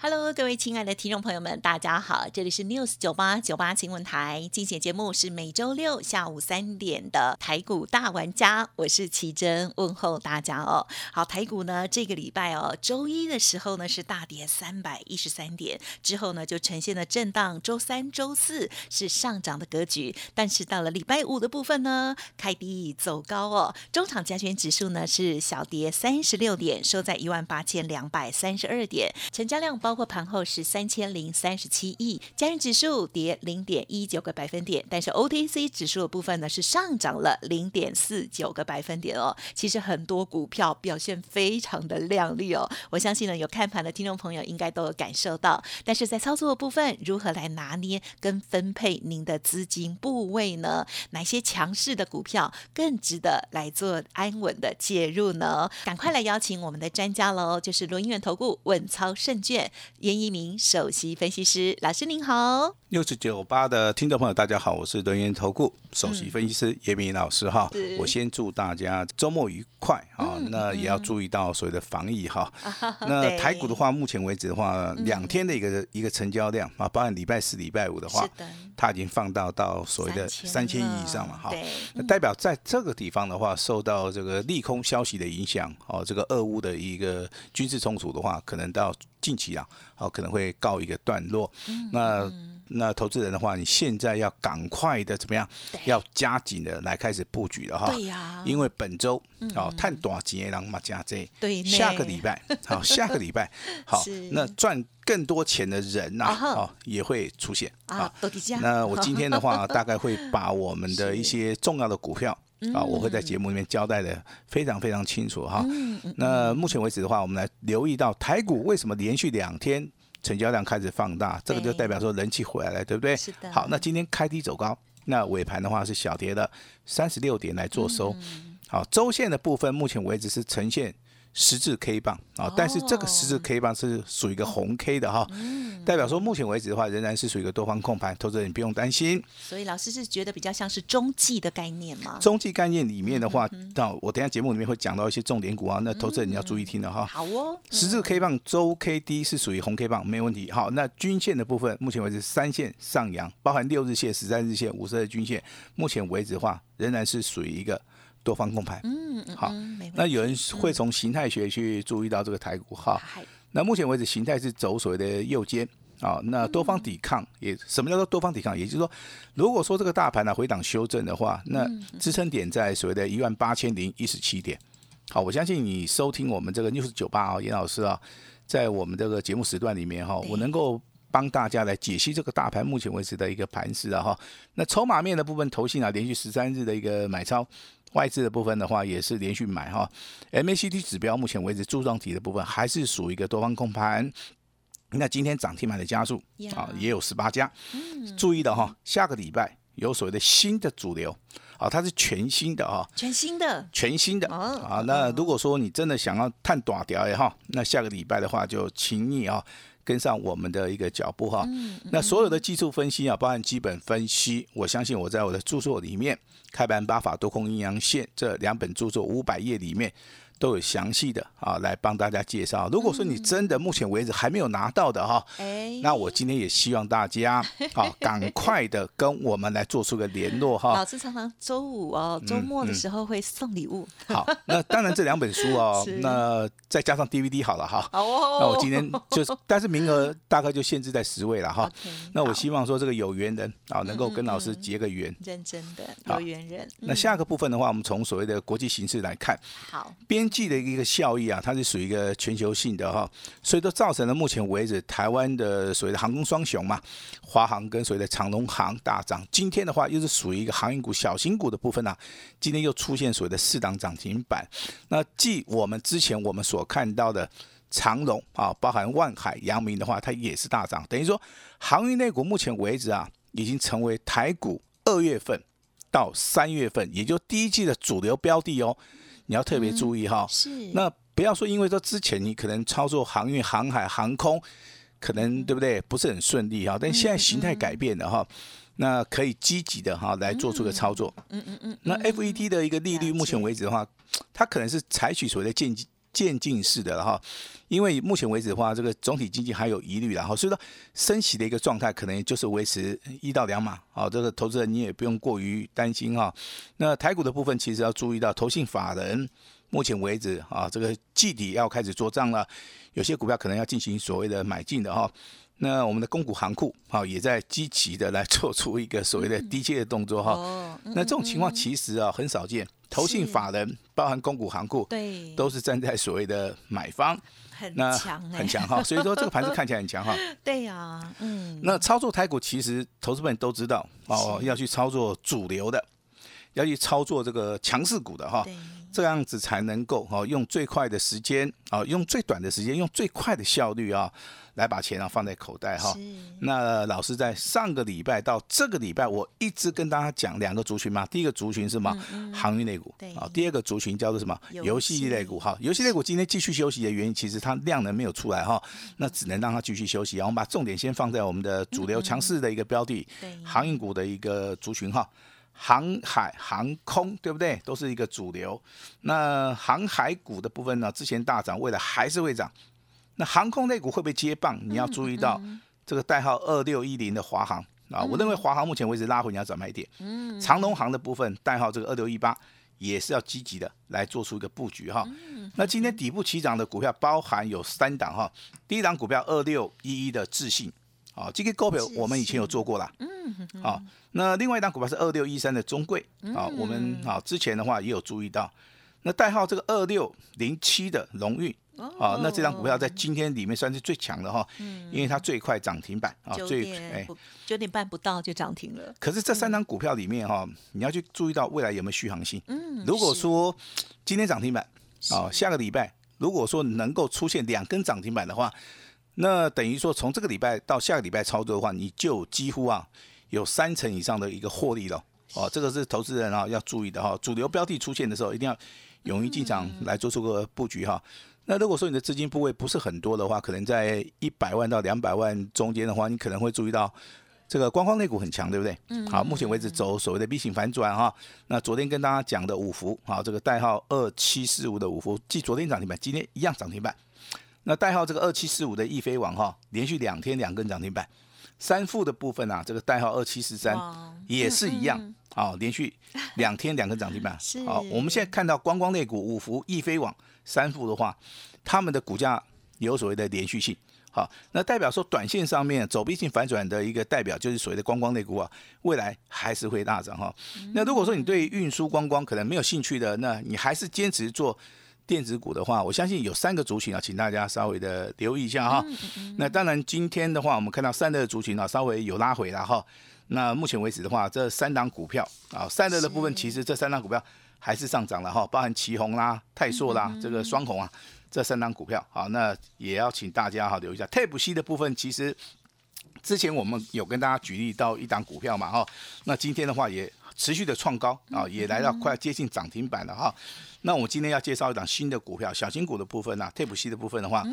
Hello，各位亲爱的听众朋友们，大家好，这里是 News 九八九八新闻台，精选节目是每周六下午三点的台股大玩家，我是奇珍，问候大家哦。好，台股呢这个礼拜哦，周一的时候呢是大跌三百一十三点，之后呢就呈现了震荡，周三、周四是上涨的格局，但是到了礼拜五的部分呢，开低走高哦，中场加权指数呢是小跌三十六点，收在一万八千两百三十二点，成交量包括盘后是三千零三十七亿，加元指数跌零点一九个百分点，但是 OTC 指数的部分呢是上涨了零点四九个百分点哦。其实很多股票表现非常的亮丽哦，我相信呢有看盘的听众朋友应该都有感受到。但是在操作的部分，如何来拿捏跟分配您的资金部位呢？哪些强势的股票更值得来做安稳的介入呢？赶快来邀请我们的专家喽，就是轮源投顾稳操胜券严一鸣首席分析师老师您好。六十九八的听众朋友，大家好，我是轮源投顾首席分析师严明老师哈。我先祝大家周末愉快啊，那也要注意到所谓的防疫哈。那台股的话，目前为止的话，两天的一个一个成交量啊，包含礼拜四、礼拜五的话，它已经放到到所谓的三千亿以上了哈。那代表在这个地方的话，受到这个利空消息的影响，哦，这个俄乌的一个军事冲突的话，可能到近期啊，好，可能会告一个段落。那那投资人的话，你现在要赶快的怎么样？要加紧的来开始布局了哈。对呀。因为本周哦，探短节人嘛加这，对下个礼拜好，下个礼拜 好，那赚更多钱的人呐，哦，也会出现啊，那我今天的话，大概会把我们的一些重要的股票。啊，我会在节目里面交代的非常非常清楚哈。那目前为止的话，我们来留意到台股为什么连续两天成交量开始放大，这个就代表说人气回来了，对不对？是的好，那今天开低走高，那尾盘的话是小跌的三十六点来做收。好，周线的部分目前为止是呈现十字 K 棒啊，但是这个十字 K 棒是属于一个红 K 的哈，代表说目前为止的话仍然是属于一个多方控盘，投资人你不用担心。所以老师是觉得比较像是中继的概念吗？中继概念里面的话，到我等下节目里面会讲到一些重点股啊，那投资人你要注意听了哈。好哦，十字 K 棒周 K D 是属于红 K 棒，没问题。好，那均线的部分，目前为止三线上扬，包含六日线、十三日线、五十日均线，目前为止的话仍然是属于一个多方控盘。嗯嗯，好那有人会从形态学去注意到这个台股哈。那目前为止形态是走所谓的右肩啊，那多方抵抗也什么叫做多方抵抗？也就是说，如果说这个大盘呢回档修正的话，那支撑点在所谓的一万八千零一十七点。好，我相信你收听我们这个 news 九八啊，严老师啊，在我们这个节目时段里面哈，对我能够。帮大家来解析这个大盘目前为止的一个盘势啊哈，那筹码面的部分，投信啊连续十三日的一个买超，外资的部分的话也是连续买哈，MACD 指标目前为止柱状体的部分还是属于一个多方控盘。那今天涨停板的家数呀。啊也有十八家，注意的哈，下个礼拜有所谓的新的主流。啊，它是全新的啊，全新的。全新的。哦。啊。那如果说你真的想要探短条也哈，那下个礼拜的话就请你啊跟上我们的一个脚步哈。那所有的技术分析啊，包含基本分析，我相信我在我的著作里面《开盘八法多空阴阳线》这两本著作五百页里面。都有详细的啊来帮大家介绍。如果说你真的目前为止还没有拿到的哈，哎，那我今天也希望大家啊 赶快的跟我们来做出个联络哈老。师常常周五哦，周末的时候会送礼物，好，那当然这两本书哦，那再加上 DVD 好了哈。好哦。那我今天就是，但是名额大概就限制在十位了哈。那我希望说这个有缘人啊，能够跟老师结个缘。认真的有缘人，那下个部分的话，我们从所谓的国际形势来看，好，边季的一个效益啊，它是属于一个全球性的哈，所以都造成了目前为止台湾的所谓的航空双雄嘛，华航跟所谓的长龙航大涨。今天的话又是属于一个航运股小型股的部分啊，今天又出现所谓的四档涨停板。那继我们之前我们所看到的。长荣啊，包含万海、阳明的话，它也是大涨，等于说航运类股目前为止啊，已经成为台股二月份到三月份，也就第一季的主流标的哦，你要特别注意哈。是那不要说因为说之前你可能操作航运、航海、航空，可能对不对不是很顺利哈，但现在形态改变了哈。那可以积极的哈来做出个操作。嗯嗯嗯。那 FED 的一个利率，目前为止的话，它可能是采取所谓的渐进渐进式的哈，因为目前为止的话，这个总体经济还有疑虑然后所以说升息的一个状态可能就是维持一到两码。啊，这个投资人你也不用过于担心哈。那台股的部分其实要注意到，投信法人目前为止啊，这个季底要开始做账了，有些股票可能要进行所谓的买进的哈。那我们的公股行库啊也在积极的来做出一个所谓的低阶的动作哈。那这种情况其实啊很少见，投信法人包含公股行库对都是站在所谓的买方，很那强哎，很强哈。所以说这个盘子看起来很强哈。对呀，嗯，那操作台股其实投资们都知道哦，要去操作主流的，要去操作这个强势股的哈。对，这样子才能够哈用最快的时间啊，用最短的时间，用最快的效率啊。来把钱啊放在口袋哈。那老师在上个礼拜到这个礼拜，我一直跟大家讲两个族群嘛。第一个族群是什么？航运类股。啊，第二个族群叫做什么？游戏类股。哈，游戏类股今天继续休息的原因，其实它量能没有出来哈，那只能让它继续休息。然后我们把重点先放在我们的主流强势的一个标的，航运股的一个族群哈。航海、航空，对不对？都是一个主流。那航海股的部分呢？之前大涨，未来还是会涨。那航空类股会不会接棒？你要注意到这个代号二六一零的华航啊，我认为华航目前为止拉回你要转卖点。嗯，长龙航的部分代号这个二六一八也是要积极的来做出一个布局哈。那今天底部起涨的股票包含有三档哈，第一档股票二六一一的智信，啊，这个股票我们以前有做过了。嗯，好，那另外一档股票是二六一三的中贵啊，我们啊之前的话也有注意到。那代号这个二六零七的荣运。啊，那这张股票在今天里面算是最强的哈，因为它最快涨停板啊，最哎九点半不到就涨停了。可是这三张股票里面哈，你要去注意到未来有没有续航性。嗯，如果说今天涨停板啊，下个礼拜如果说能够出现两根涨停板的话，那等于说从这个礼拜到下个礼拜操作的话，你就几乎啊有三成以上的一个获利了。哦，这个是投资人啊要注意的哈，主流标的出现的时候一定要勇于进场来做出个布局哈。那如果说你的资金部位不是很多的话，可能在一百万到两百万中间的话，你可能会注意到这个观光类股很强，对不对？嗯。好，目前为止走所谓的 B 型反转哈。那昨天跟大家讲的五福，好，这个代号二七四五的五福，继昨天涨停板，今天一样涨停板。那代号这个二七四五的易飞网哈，连续两天两根涨停板。三副的部分啊，这个代号二七四三也是一样，好，连续两天两根涨停板。好，我们现在看到观光类股五福、易飞网。三副的话，他们的股价有所谓的连续性，好，那代表说短线上面走逼性反转的一个代表就是所谓的观光类股啊，未来还是会大涨哈。那如果说你对运输观光可能没有兴趣的，那你还是坚持做电子股的话，我相信有三个族群啊，请大家稍微的留意一下哈。那当然今天的话，我们看到散热族群啊，稍微有拉回了哈。那目前为止的话，这三档股票啊，散热的部分其实这三档股票。还是上涨了哈，包含旗宏啦、泰硕啦，这个双红啊，这三张股票好，那也要请大家哈留意一下。泰普西的部分，其实之前我们有跟大家举例到一档股票嘛哈，那今天的话也持续的创高啊，也来到快接近涨停板了哈。那我们今天要介绍一档新的股票，小型股的部分呢，泰普西的部分的话，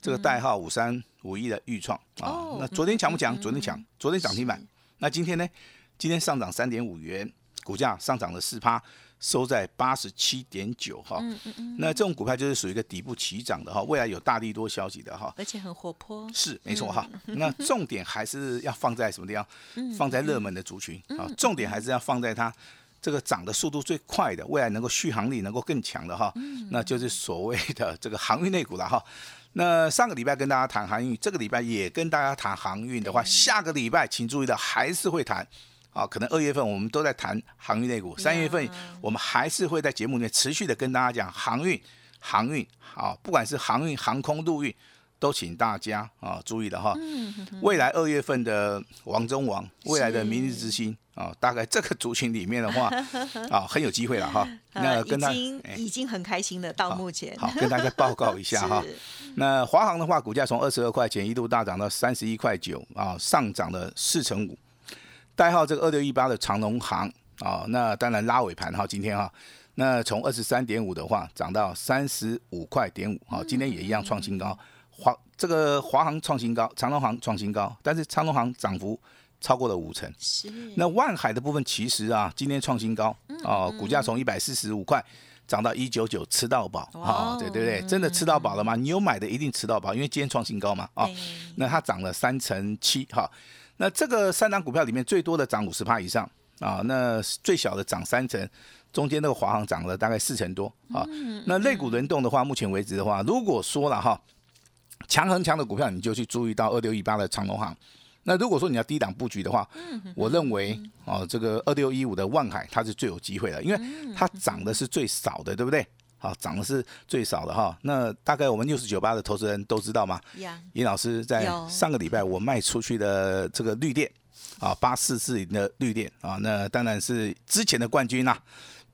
这个代号五三五一的预创啊，那昨天强不强？昨天强，昨天涨停板。那今天呢？今天上涨三点五元，股价上涨了四趴。收在八十七点九哈，那这种股票就是属于一个底部起涨的哈，未来有大力多消息的哈，而且很活泼，是没错哈。那重点还是要放在什么地方？放在热门的族群。啊，重点还是要放在它这个涨的速度最快的，未来能够续航力能够更强的哈，那就是所谓的 这个航运类股了哈。那上个礼拜跟大家谈航运，这个礼拜也跟大家谈航运的话，下个礼拜请注意的还是会谈。啊，可能二月份我们都在谈航运类股，三月份我们还是会在节目里面持续的跟大家讲航运，航运，啊，不管是航运、航空、陆运，都请大家啊注意了哈。未来二月份的王中王，未来的明日之星啊，大概这个族群里面的话，啊，很有机会了哈。那跟他已经很开心了到目前，好跟大家报告一下哈。那华航的话，股价从二十二块钱一度大涨到三十一块九啊，上涨了四成五。代号这个二六一八的长隆行啊，那当然拉尾盘哈，今天哈，那从二十三点五的话涨到三十五块点五，好，今天也一样创新高。华这个华航创新高，长隆行创新高，但是长隆行涨幅超过了五成。是那万海的部分其实啊，今天创新高哦，股价从一百四十五块涨到一九九，吃到饱哇啊，对对不对？真的吃到饱了吗？你有买的一定吃到饱，因为今天创新高嘛啊对，那它涨了三成七哈。那这个三档股票里面最多的涨五十趴以上啊，那最小的涨三成，中间那个华航涨了大概四成多啊。那类股轮动的话，目前为止的话，如果说了哈，强横强的股票，你就去注意到二六一八的长隆行。那如果说你要低档布局的话，我认为哦，这个二六一五的万海它是最有机会的，因为它涨的是最少的，对不对？好，涨的是最少的哈。那大概我们六十九八的投资人都知道吗？呀，尹老师在上个礼拜我卖出去的这个绿电啊，八四四零的绿电啊，那当然是之前的冠军啦、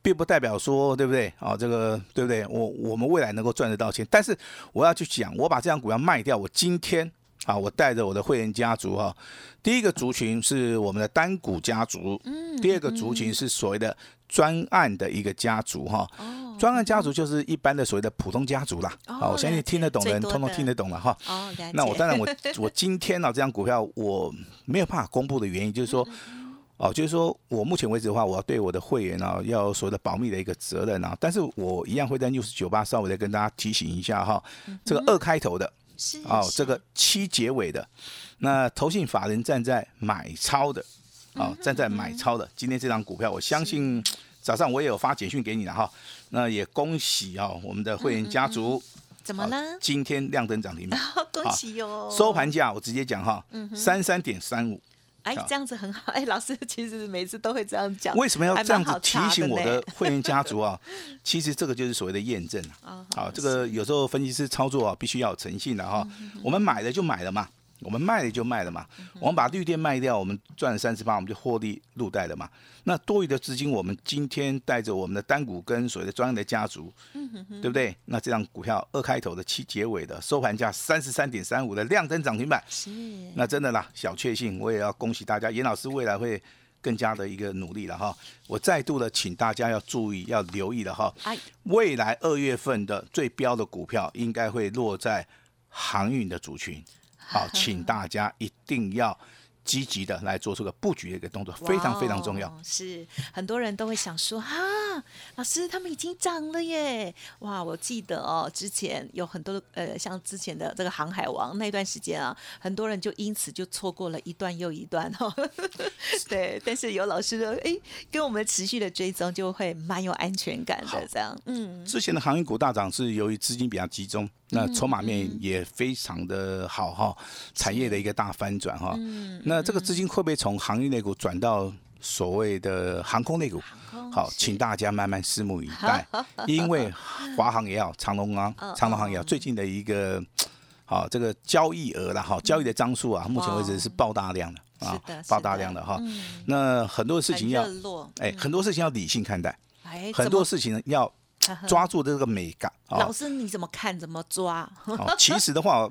并不代表说对不对啊？这个对不对？我我们未来能够赚得到钱，但是我要去讲，我把这张股票卖掉，我今天啊，我带着我的会员家族哈、第一个族群是我们的单股家族，第二个族群是所谓的专案的一个家族哈、专案家族就是一般的所谓的普通家族啦，哦啊，我相信听得懂的人通通听得懂了哈。哦，那我当然我 我今天呢、这张股票我没有办法公布的原因，就是说，哦，就是说我目前为止的话，我要对我的会员啊，要有所谓的保密的一个责任啊，但是我一样会在 news 九八稍微的跟大家提醒一下哈，这个二开头的是哦，这个七结尾的，那投信法人站在买超的，啊、站在买超的，今天这张股票，我相信早上我也有发简讯给你了哈，那也恭喜啊、我们的会员家族。好怎么了？今天亮灯涨停板，恭喜哟！收盘价我直接讲哈，三三点三五。哎，这样子很好。哎，老师其实每次都会这样讲。为什么要这样子提醒我的呢的会员家族啊？其实这个就是所谓的验证啊。好，这个有时候分析师操作啊，必须要有诚信的哈。我们买了就买了嘛，我们卖了就卖了嘛。我们把绿电卖掉，我们赚了三十八，我们就获利入袋了嘛。那多余的资金，我们今天带着我们的单股跟所谓的专业的家族，对不对？那这张股票二开头的七结尾的收盘价三十三点三五的亮灯涨停板，是那真的啦，小确幸，我也要恭喜大家，严老师未来会更加的一个努力了哈。我再度的请大家要注意，要留意了哈。哎，未来二月份的最标的股票应该会落在航运的族群，好，请大家一定要积极的来做出个布局的一个动作，非常非常重要。是很多人都会想说啊，老师他们已经涨了耶！哇，我记得哦，之前有很多呃，像之前的这个航海王那段时间啊，很多人就因此就错过了一段又一段哦。对，但是有老师的哎，跟我们持续的追踪，就会蛮有安全感的。这样，嗯，之前的航运股大涨是由于资金比较集中，那筹码面也非常的好哈，产业的一个大翻转哈。那这个资金会不会从行业类股转到所谓的航空类股？好，请大家慢慢拭目以待，因为华航也好，长隆啊，长隆航也好，最近的一个好这个交易额啦，哈，交易的张数啊，目前为止是爆大量的啊，爆大量的哈嗯。那很多事情要哎，很多事情要理性看待，哎，很多事情要抓住这个美感啊老。师你怎么看？怎么抓？哦，其实的话，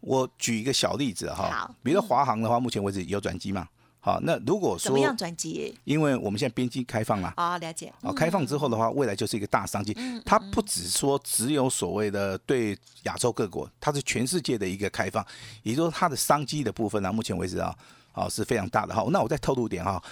我举一个小例子哈，比如说华航的话，目前为止有转机嘛？好，那如果说怎么样转机？因为我们现在边境开放了。啊，了解。哦，开放之后的话，未来就是一个大商机。它不只说只有所谓的对亚洲各国，它是全世界的一个开放，也就是说它的商机的部分呢、目前为止啊，啊是非常大的哈。那我再透露一点哈，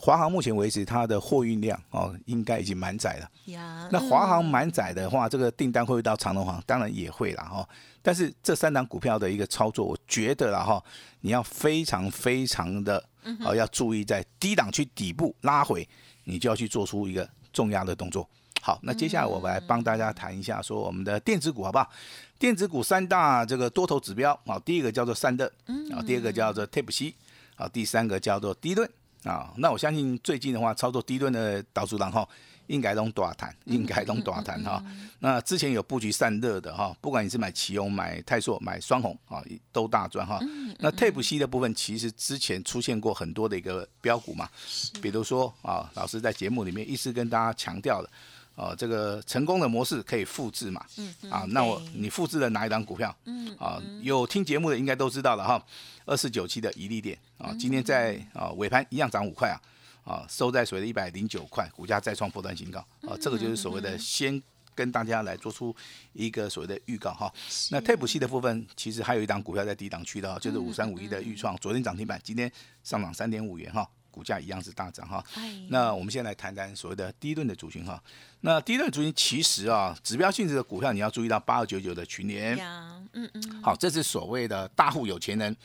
华航目前为止它的货运量哦，应该已经满载了。呀，那华航满载的话，这个订单会不会到长隆航？当然也会了哈。但是这三档股票的一个操作，我觉得了哈，你要非常非常的啊，要注意在低档区底部拉回，你就要去做出一个重要的动作。好，那接下来我们来帮大家谈一下，说我们的电子股好不好？电子股三大这个多头指标啊，第一个叫做散热，啊，第二个叫做 Tape C，啊，第三个叫做低顿啊。那我相信最近的话，操作低顿的导数然后应该都大谈，应该都大谈哈。那之前有布局散热的哈，不管你是买奇宏、买泰硕、买双红啊，都大赚哈。那 Tape C 的部分，其实之前出现过很多的一个标股嘛，比如说啊，老师在节目里面一直跟大家强调的。啊，这个成功的模式可以复制嘛？嗯啊，那我你复制了哪一档股票？嗯啊，有听节目的应该都知道了哈，二四九七的宜利点啊，嗯今天在啊尾盘一样涨五块啊，啊收在所谓的一百零九块，股价再创破断新高啊，这个就是所谓的先跟大家来做出一个所谓的预告哈。那 t 普系的部分，其实还有一档股票在低档区的哈，就是五三五一的预创，昨天涨停板，今天上涨三点五元哈。股价一样是大涨哈，哎那我们先来谈谈所谓的第一顿的族群哈。那低顿族群其实啊，指标性质的股票你要注意到八二九九的群联，嗯嗯，好，这是所谓的大户有钱人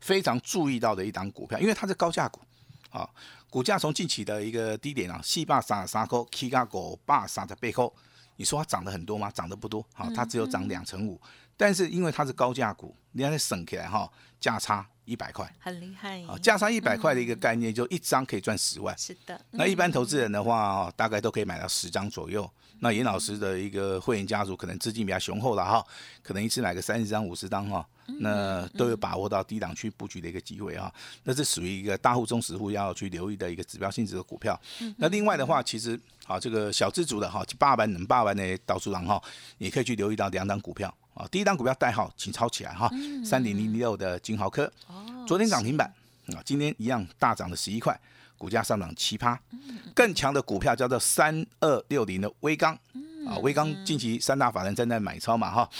非常注意到的一档股票，因为它是高价股。啊，股价从近期的一个低点啊，四百三十三块，K 加五百三十八块，你说它涨得很多吗？涨得不多，好，它只有涨两成五，但是因为它是高价股，你看它省起来哈，价差一百块，很厉害，啊，价差一百块的一个概念，就一张可以赚十万。是的，那一般投资人的话，哦，大概都可以买到十张左右。那严老师的一个会员家族可能资金比较雄厚了哈，可能一次买个三十张、五十张哈，那都有把握到低档区布局的一个机会哈。那是属于一个大户、中实户要去留意的一个指标性质的股票。那另外的话，其实好这个小资族的哈，八万、能八万的导出狼哈，也可以去留意到两档股票啊。第一档股票代号请抄起来哈，三零零六的金豪科，昨天涨停板啊，今天一样大涨了十一块。股价上涨七趴，更强的股票叫做三二六零的微钢啊，微钢近期三大法人正在买超嘛哈，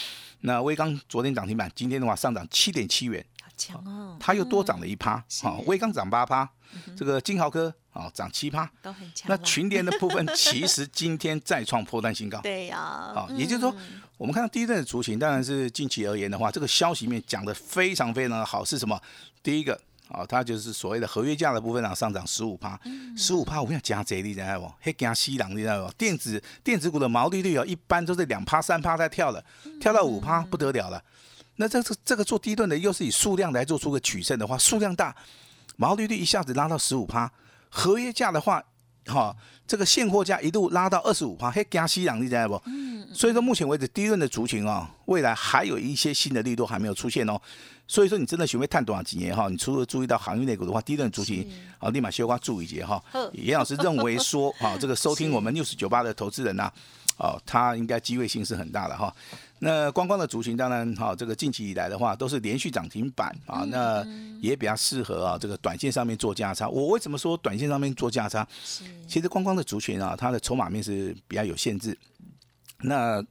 那微钢昨天涨停板，今天的话上涨七点七元，好强哦，它又多涨了一趴，好，微钢涨八趴，这个金豪科啊涨七趴，都很强那，群联的部分 其实今天再创破单新高，对呀，啊，也就是说，我们看到第一阵的雏形，当然是近期而言的话，这个消息面讲的非常非常的好，是什么？第一个。啊，它就是所谓的合约价的部分啊，上涨十五趴，十五趴，我跟你讲，加贼，你知道不？还加西郎，你知道不？电子电子股的毛利率啊，一般都是两趴三趴在跳的，跳到五趴不得了了。那这这这个做低顿的，又是以数量来做出个取胜的话，数量大，毛利率一下子拉到十五趴，合约价的话，哈、这个现货价一度拉到二十五趴，嘿，加西郎，你知道不？所以说，目前为止，低润的族群啊，未来还有一些新的力度还没有出现哦。所以说，你真的学会探多少几年哈？你除了注意到航运类股的话，低润族群啊，立马修瓜注意节哈好。严老师认为说，啊，这个收听我们 六十九八的投资人呐、哦，它应该机会性是很大的哈。那观光的族群，当然哈，这个近期以来的话，都是连续涨停板啊，那也比较适合啊，这个短线上面做价差。我为什么说短线上面做价差？其实观光的族群啊，它的筹码面是比较有限制，那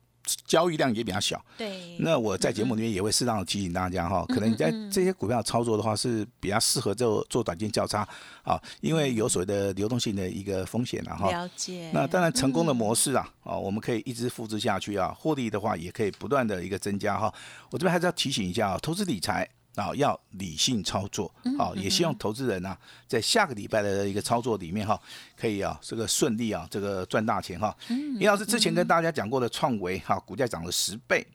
交易量也比较小。对，那我在节目里面也会适当的提醒大家哈，可能你在这些股票操作的话是比较适合做做短线交叉啊，因为有所谓的流动性的一个风险了哈。了解，那当然，成功的模式啊，啊，我们可以一直复制下去啊，获利的话也可以不断的一个增加哈。我这边还是要提醒一下啊，投资理财啊要理性操作啊，也希望投资人呢、在下个礼拜的一个操作里面哈，可以啊这个顺利啊这个赚大钱哈。李老师之前跟大家讲过的创维哈，股价涨了十倍。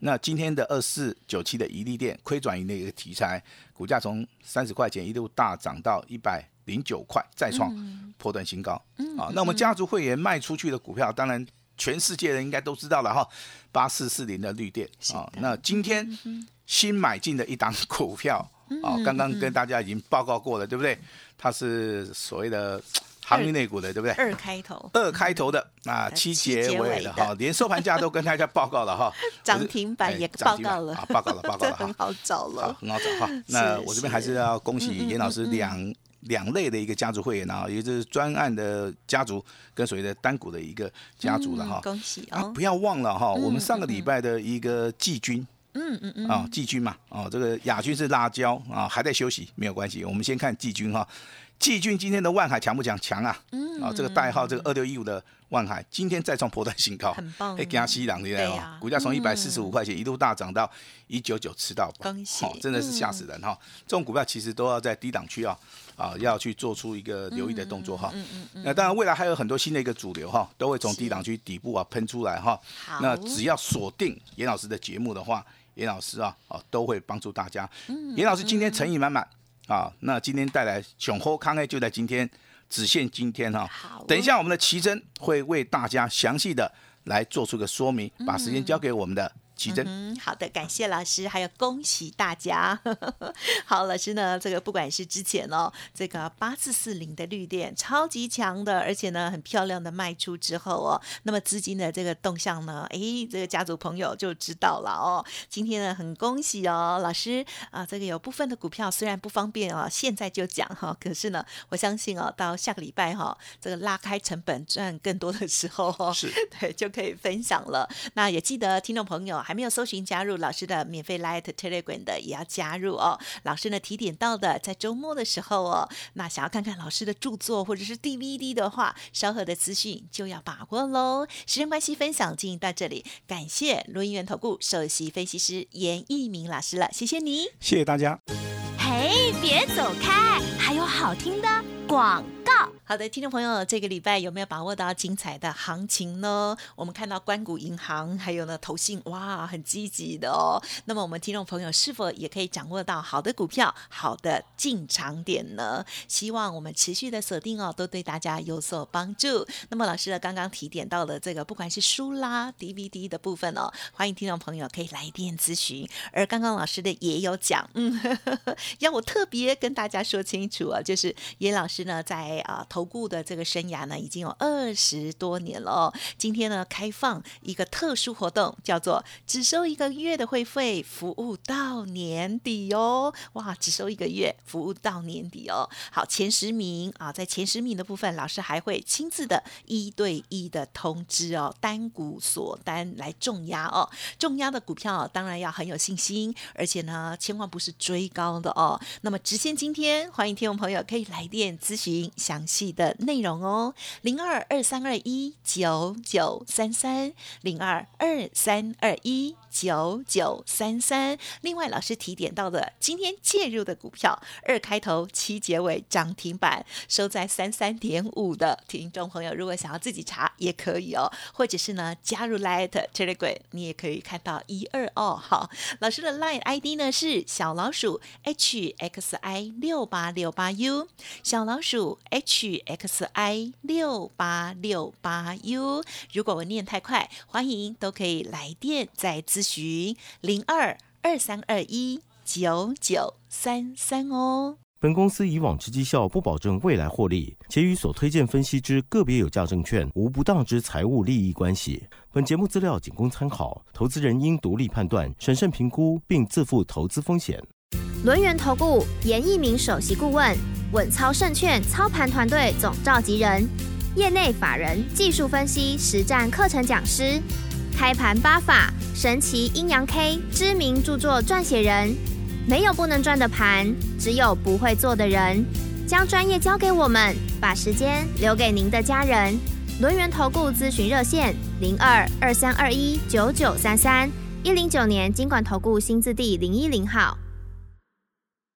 那今天的二四九七的宜利店亏转盈的一个题材，股价从三十块钱一路大涨到一百零九块，再创破断新高。啊，那我们家族会员卖出去的股票，当然全世界人应该都知道了哈，八四四零的绿电啊。那今天新买进的一档股票啊，刚刚跟大家已经报告过了，对不对？它是所谓的航运类股的，对不对？二开头。二开头的啊，七七结结尾的。哈，连收盘价都跟大家报告了哈，涨停板哎也报告了。啊，报告了，报告了哈。很，好找好了，，很好找哈。那我这边还是要恭喜严老师两两类的一个家族会员啊，也就是专案的家族跟所谓的单股的一个家族了哈嗯。恭喜啊，哦，不要忘了哈，我们上个礼拜的一个季军。嗯嗯嗯，啊，季军嘛，哦，这个亚军是辣椒啊，还在休息，没有关系。我们先看季军哈，季军今天的万海强不强？强啊！嗯啊，这个代号这个二六一五的万海，今天再创破断新高，很棒哎，给它吸两对对呀哦，股价从一百四十五块钱一路大涨到一九九，吃到饱，恭喜哦真的是吓死人哈！这种股票其实都要在低档区啊。啊，要去做出一个留意的动作哈嗯嗯。那当然，未来还有很多新的一个主流哈，都会从低档区底部啊喷出来哈。好那只要锁定严老师的节目的话，严老师啊，啊都会帮助大家。严老师今天诚意满满啊，那今天带来雄厚康 A 就在今天，只限今天哈等一下我们的奇珍会为大家详细的来做出个说明，把时间交给我们的奇珍。嗯，好的，感谢老师，还有恭喜大家。好，老师呢，这个不管是之前哦，这个八四四零的绿电超级强的，而且呢很漂亮的卖出之后哦，那么资金的这个动向呢，哎，这个家族朋友就知道了哦。今天呢很恭喜哦，老师啊，这个有部分的股票虽然不方便哦，现在就讲哈，可是呢，我相信哦，到下个礼拜哈，这个拉开成本赚更多的时候哦，是 对就可以分享了。那也记得听众朋友还没有搜寻加入老师的免费 Light Telegram 的，也要加入哦。老师呢提点到的，在周末的时候哦，那想要看看老师的著作或者是 DVD 的话，稍后的资讯就要把握喽。时间关系，分享进行到这里，感谢录音源投顾首席分析师严一鸣老师了，谢谢你。谢谢大家。嘿，别走开，还有好听的广告。好的，听众朋友，这个礼拜有没有把握到精彩的行情呢？我们看到关谷银行还有呢投信，哇，很积极的哦。那么我们听众朋友是否也可以掌握到好的股票、好的进场点呢？希望我们持续的锁定哦，都对大家有所帮助。那么老师呢刚刚提点到了这个，不管是书啦、DVD 的部分哦，欢迎听众朋友可以来电咨询。而刚刚老师的也有讲，嗯，要我特别跟大家说清楚啊，就是严老师呢在啊。投顾的这个生涯呢，已经有二十多年了哦。今天呢，开放一个特殊活动，叫做只收一个月的会费，服务到年底哦。哇，只收一个月，服务到年底哦。好，前十名啊，在前十名的部分，老师还会亲自的一对一的通知哦，单股锁单来重压哦。重压的股票当然要很有信心，而且呢，千万不是追高的哦。那么，直线今天，欢迎听众朋友可以来电咨询详细。的内容哦，零二二三二一九九三三，零二二三二一九九三三。另外，老师提点到的今天介入的股票，二开头七结尾涨停板，收在三三点五的听众朋友，如果想要自己查也可以哦，或者是呢加入 Light Telegram，你也可以看到一二哦。好，老师的 Light ID 呢是小老鼠 H X I 六八六八 U，小老鼠 H。X I 六八六八 U，如果我念太快，欢迎都可以来电再咨询零二二三二一九九三三哦。本公司以往之绩效不保证未来获利，且与所推荐分析之个别有价证券无不当之财务利益关系。本节目资料仅供参考，投资人应独立判断、审慎评估，并自负投资风险。轮源投顾严一鸣首席顾问，稳操胜券操盘团队总召集人，业内法人技术分析实战课程讲师，开盘八法神奇阴阳 K 知名著作撰写人。没有不能赚的盘，只有不会做的人。将专业交给我们，把时间留给您的家人。轮源投顾咨询热线：零二二三二一九九三三一零九年经管投顾新字第零一零号。